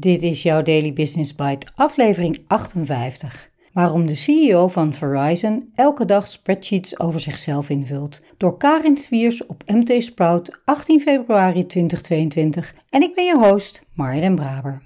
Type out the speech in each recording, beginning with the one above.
Dit is jouw Daily Business Bite, aflevering 58. Waarom de CEO van Verizon elke dag spreadsheets over zichzelf invult. Door Karin Swiers op MT Sprout, 18 februari 2022. En ik ben je host, Marja den Braber.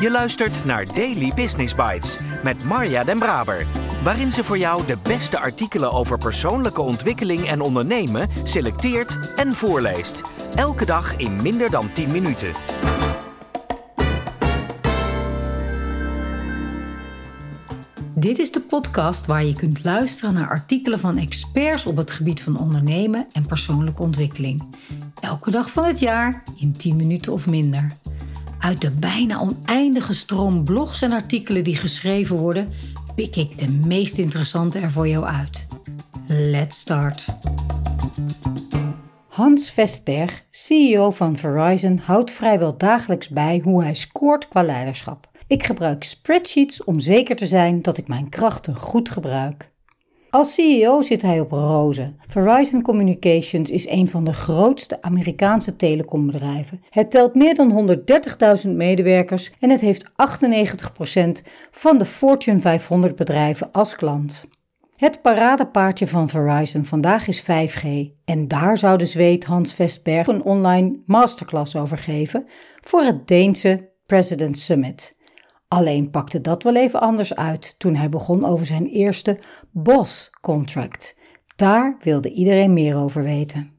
Je luistert naar Daily Business Bites met Marja den Braber waarin ze voor jou de beste artikelen over persoonlijke ontwikkeling en ondernemen selecteert en voorleest. Elke dag in minder dan 10 minuten. Dit is de podcast waar je kunt luisteren naar artikelen van experts op het gebied van ondernemen en persoonlijke ontwikkeling. Elke dag van het jaar in 10 minuten of minder. Uit de bijna oneindige stroom blogs en artikelen die geschreven worden, pik ik de meest interessante er voor jou uit. Let's start. Hans Vestberg, CEO van Verizon, houdt vrijwel dagelijks bij hoe hij scoort qua leiderschap. Ik gebruik spreadsheets om zeker te zijn dat ik mijn krachten goed gebruik. Als CEO zit hij op rozen. Verizon Communications is een van de grootste Amerikaanse telecombedrijven. Het telt meer dan 130.000 medewerkers en het heeft 98% van de Fortune 500 bedrijven als klant. Het paradepaardje van Verizon vandaag is 5G en daar zou de Zweed Hans Vestberg een online masterclass over geven voor het Deense President Summit. Alleen pakte dat wel even anders uit toen hij begon over zijn eerste BOS-contract. Daar wilde iedereen meer over weten.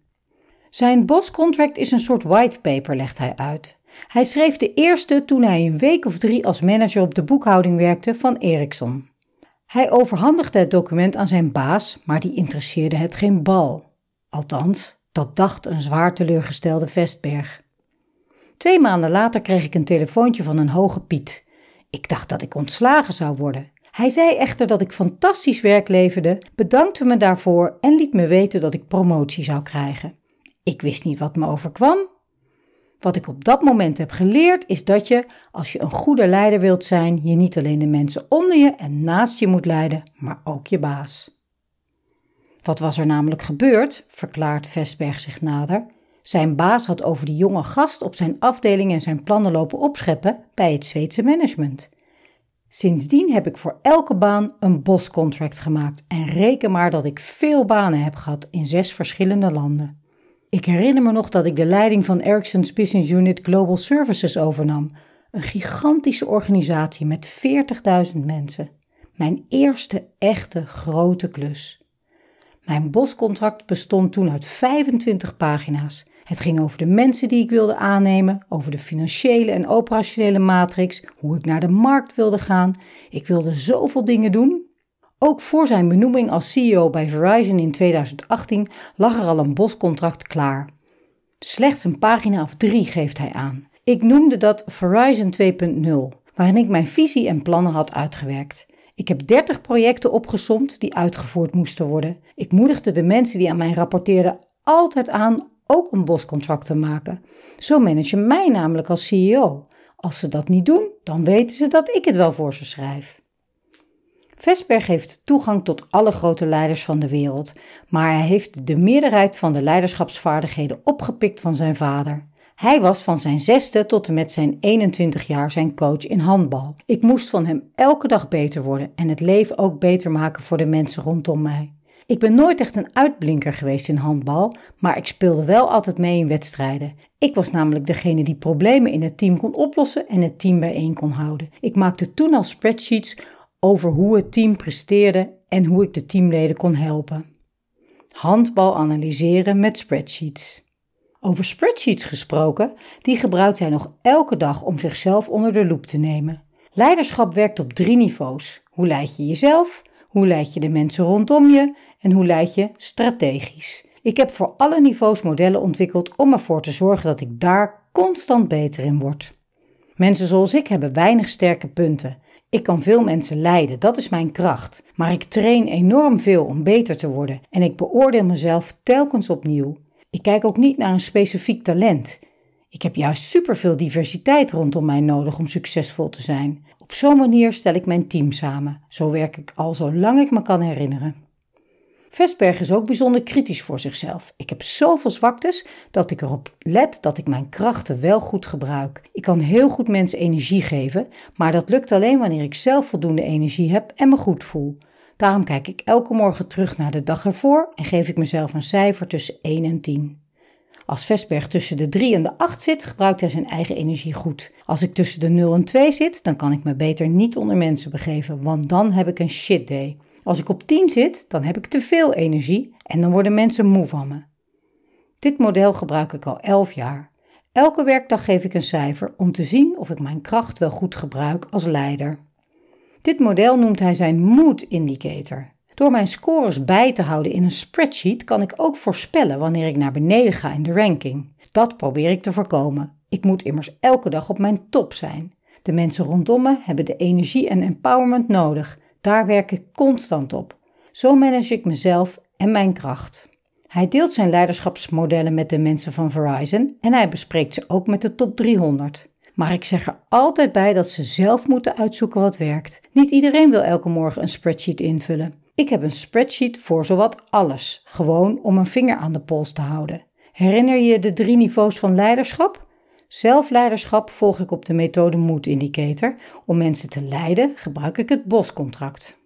Zijn BOS-contract is een soort whitepaper, legt hij uit. Hij schreef de eerste toen hij een week of drie als manager op de boekhouding werkte van Ericsson. Hij overhandigde het document aan zijn baas, maar die interesseerde het geen bal. Althans, dat dacht een zwaar teleurgestelde Vestberg. Twee maanden later kreeg ik een telefoontje van een hoge Piet. Ik dacht dat ik ontslagen zou worden. Hij zei echter dat ik fantastisch werk leverde, bedankte me daarvoor en liet me weten dat ik promotie zou krijgen. Ik wist niet wat me overkwam. Wat ik op dat moment heb geleerd is dat je, als je een goede leider wilt zijn, je niet alleen de mensen onder je en naast je moet leiden, maar ook je baas. Wat was er namelijk gebeurd, verklaart Vesberg zich nader. Zijn baas had over die jonge gast op zijn afdeling en zijn plannen lopen opscheppen bij het Zweedse management. Sindsdien heb ik voor elke baan een boscontract gemaakt en reken maar dat ik veel banen heb gehad in zes verschillende landen. Ik herinner me nog dat ik de leiding van Ericsson's Business Unit Global Services overnam, een gigantische organisatie met 40.000 mensen. Mijn eerste echte grote klus. Mijn boscontract bestond toen uit 25 pagina's het ging over de mensen die ik wilde aannemen, over de financiële en operationele matrix, hoe ik naar de markt wilde gaan. Ik wilde zoveel dingen doen. Ook voor zijn benoeming als CEO bij Verizon in 2018 lag er al een boscontract klaar. Slechts een pagina of drie geeft hij aan. Ik noemde dat Verizon 2.0, waarin ik mijn visie en plannen had uitgewerkt. Ik heb 30 projecten opgesomd die uitgevoerd moesten worden. Ik moedigde de mensen die aan mij rapporteerden altijd aan ook een boscontract te maken. Zo manage je mij namelijk als CEO. Als ze dat niet doen, dan weten ze dat ik het wel voor ze schrijf. Vesberg heeft toegang tot alle grote leiders van de wereld, maar hij heeft de meerderheid van de leiderschapsvaardigheden opgepikt van zijn vader. Hij was van zijn zesde tot en met zijn 21 jaar zijn coach in handbal. Ik moest van hem elke dag beter worden en het leven ook beter maken voor de mensen rondom mij. Ik ben nooit echt een uitblinker geweest in handbal, maar ik speelde wel altijd mee in wedstrijden. Ik was namelijk degene die problemen in het team kon oplossen en het team bijeen kon houden. Ik maakte toen al spreadsheets over hoe het team presteerde en hoe ik de teamleden kon helpen. Handbal analyseren met spreadsheets. Over spreadsheets gesproken, die gebruikt hij nog elke dag om zichzelf onder de loep te nemen. Leiderschap werkt op drie niveaus. Hoe leid je jezelf? Hoe leid je de mensen rondom je en hoe leid je strategisch? Ik heb voor alle niveaus modellen ontwikkeld om ervoor te zorgen dat ik daar constant beter in word. Mensen zoals ik hebben weinig sterke punten. Ik kan veel mensen leiden, dat is mijn kracht. Maar ik train enorm veel om beter te worden en ik beoordeel mezelf telkens opnieuw. Ik kijk ook niet naar een specifiek talent. Ik heb juist superveel diversiteit rondom mij nodig om succesvol te zijn. Op zo'n manier stel ik mijn team samen. Zo werk ik al zolang ik me kan herinneren. Vesberg is ook bijzonder kritisch voor zichzelf. Ik heb zoveel zwaktes dat ik erop let dat ik mijn krachten wel goed gebruik. Ik kan heel goed mensen energie geven, maar dat lukt alleen wanneer ik zelf voldoende energie heb en me goed voel. Daarom kijk ik elke morgen terug naar de dag ervoor en geef ik mezelf een cijfer tussen 1 en 10. Als Vesberg tussen de 3 en de 8 zit, gebruikt hij zijn eigen energie goed. Als ik tussen de 0 en 2 zit, dan kan ik me beter niet onder mensen begeven, want dan heb ik een shit day. Als ik op 10 zit, dan heb ik te veel energie en dan worden mensen moe van me. Dit model gebruik ik al 11 jaar. Elke werkdag geef ik een cijfer om te zien of ik mijn kracht wel goed gebruik als leider. Dit model noemt hij zijn mood indicator. Door mijn scores bij te houden in een spreadsheet kan ik ook voorspellen wanneer ik naar beneden ga in de ranking. Dat probeer ik te voorkomen. Ik moet immers elke dag op mijn top zijn. De mensen rondom me hebben de energie en empowerment nodig. Daar werk ik constant op. Zo manage ik mezelf en mijn kracht. Hij deelt zijn leiderschapsmodellen met de mensen van Verizon en hij bespreekt ze ook met de top 300. Maar ik zeg er altijd bij dat ze zelf moeten uitzoeken wat werkt. Niet iedereen wil elke morgen een spreadsheet invullen. Ik heb een spreadsheet voor zowat alles, gewoon om een vinger aan de pols te houden. Herinner je de drie niveaus van leiderschap? Zelfleiderschap volg ik op de methode Mood Indicator. Om mensen te leiden gebruik ik het BOS-contract.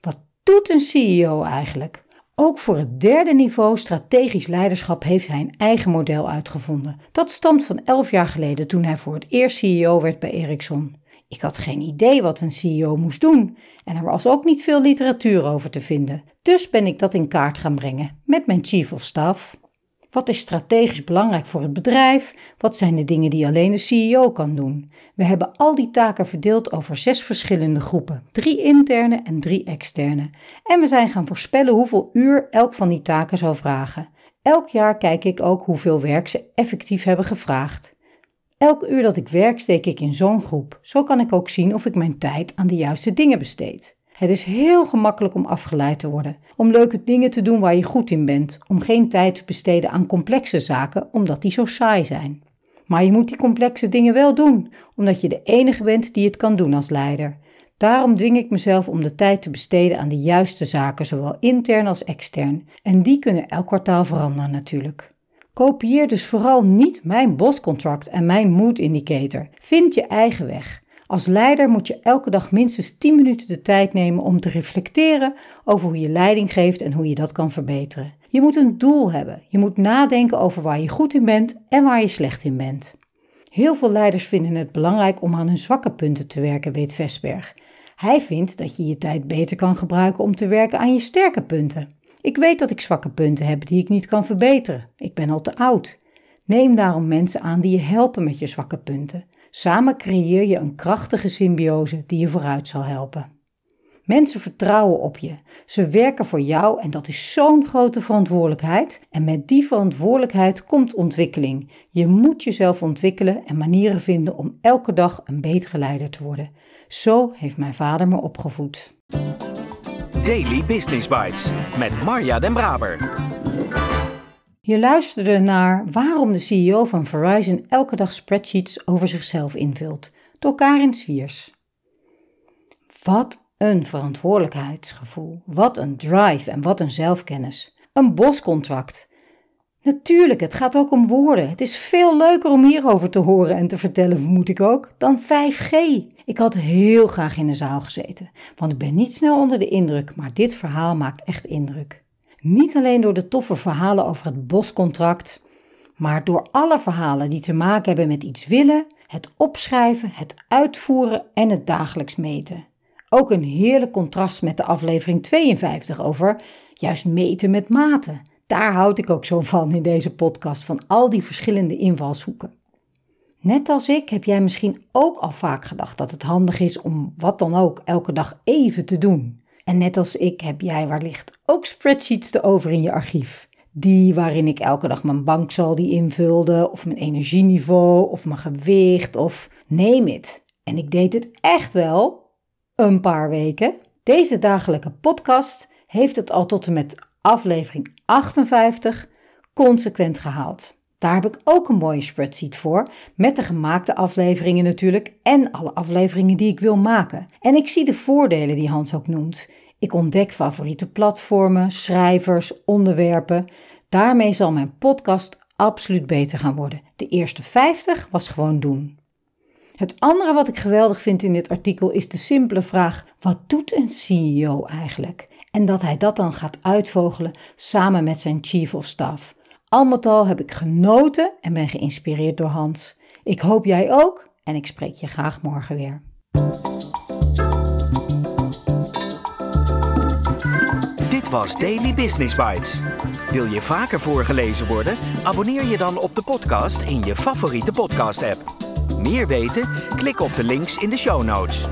Wat doet een CEO eigenlijk? Ook voor het derde niveau strategisch leiderschap heeft hij een eigen model uitgevonden. Dat stamt van 11 jaar geleden toen hij voor het eerst CEO werd bij Ericsson. Ik had geen idee wat een CEO moest doen en er was ook niet veel literatuur over te vinden. Dus ben ik dat in kaart gaan brengen met mijn chief of staff. Wat is strategisch belangrijk voor het bedrijf? Wat zijn de dingen die alleen de CEO kan doen? We hebben al die taken verdeeld over zes verschillende groepen: drie interne en drie externe. En we zijn gaan voorspellen hoeveel uur elk van die taken zou vragen. Elk jaar kijk ik ook hoeveel werk ze effectief hebben gevraagd. Elk uur dat ik werk steek ik in zo'n groep. Zo kan ik ook zien of ik mijn tijd aan de juiste dingen besteed. Het is heel gemakkelijk om afgeleid te worden, om leuke dingen te doen waar je goed in bent, om geen tijd te besteden aan complexe zaken omdat die zo saai zijn. Maar je moet die complexe dingen wel doen, omdat je de enige bent die het kan doen als leider. Daarom dwing ik mezelf om de tijd te besteden aan de juiste zaken, zowel intern als extern. En die kunnen elk kwartaal veranderen natuurlijk. Kopieer dus vooral niet mijn boscontract en mijn mood indicator. Vind je eigen weg. Als leider moet je elke dag minstens 10 minuten de tijd nemen om te reflecteren over hoe je leiding geeft en hoe je dat kan verbeteren. Je moet een doel hebben. Je moet nadenken over waar je goed in bent en waar je slecht in bent. Heel veel leiders vinden het belangrijk om aan hun zwakke punten te werken, weet Vesberg. Hij vindt dat je je tijd beter kan gebruiken om te werken aan je sterke punten. Ik weet dat ik zwakke punten heb die ik niet kan verbeteren. Ik ben al te oud. Neem daarom mensen aan die je helpen met je zwakke punten. Samen creëer je een krachtige symbiose die je vooruit zal helpen. Mensen vertrouwen op je. Ze werken voor jou en dat is zo'n grote verantwoordelijkheid. En met die verantwoordelijkheid komt ontwikkeling. Je moet jezelf ontwikkelen en manieren vinden om elke dag een betere leider te worden. Zo heeft mijn vader me opgevoed. Daily Business Bites met Marja Den Braber. Je luisterde naar waarom de CEO van Verizon elke dag spreadsheets over zichzelf invult, door Karin Swiers. Wat een verantwoordelijkheidsgevoel, wat een drive en wat een zelfkennis. Een boscontract. Natuurlijk, het gaat ook om woorden. Het is veel leuker om hierover te horen en te vertellen, vermoed ik ook, dan 5G. Ik had heel graag in de zaal gezeten, want ik ben niet snel onder de indruk, maar dit verhaal maakt echt indruk. Niet alleen door de toffe verhalen over het boscontract, maar door alle verhalen die te maken hebben met iets willen, het opschrijven, het uitvoeren en het dagelijks meten. Ook een heerlijk contrast met de aflevering 52 over juist meten met maten. Daar houd ik ook zo van in deze podcast, van al die verschillende invalshoeken. Net als ik heb jij misschien ook al vaak gedacht dat het handig is om wat dan ook elke dag even te doen. En net als ik heb jij wellicht ook spreadsheets te over in je archief. Die waarin ik elke dag mijn banksaldi invulde, of mijn energieniveau, of mijn gewicht, of neem het. En ik deed het echt wel een paar weken. Deze dagelijke podcast heeft het al tot en met aflevering 58 consequent gehaald. Daar heb ik ook een mooie spreadsheet voor, met de gemaakte afleveringen natuurlijk en alle afleveringen die ik wil maken. En ik zie de voordelen die Hans ook noemt. Ik ontdek favoriete platformen, schrijvers, onderwerpen. Daarmee zal mijn podcast absoluut beter gaan worden. De eerste 50 was gewoon doen. Het andere wat ik geweldig vind in dit artikel is de simpele vraag: wat doet een CEO eigenlijk? En dat hij dat dan gaat uitvogelen samen met zijn chief of staff. Al met al heb ik genoten en ben geïnspireerd door Hans. Ik hoop jij ook en ik spreek je graag morgen weer. Dit was Daily Business Bites. Wil je vaker voorgelezen worden? Abonneer je dan op de podcast in je favoriete podcast-app. Meer weten? Klik op de links in de show notes.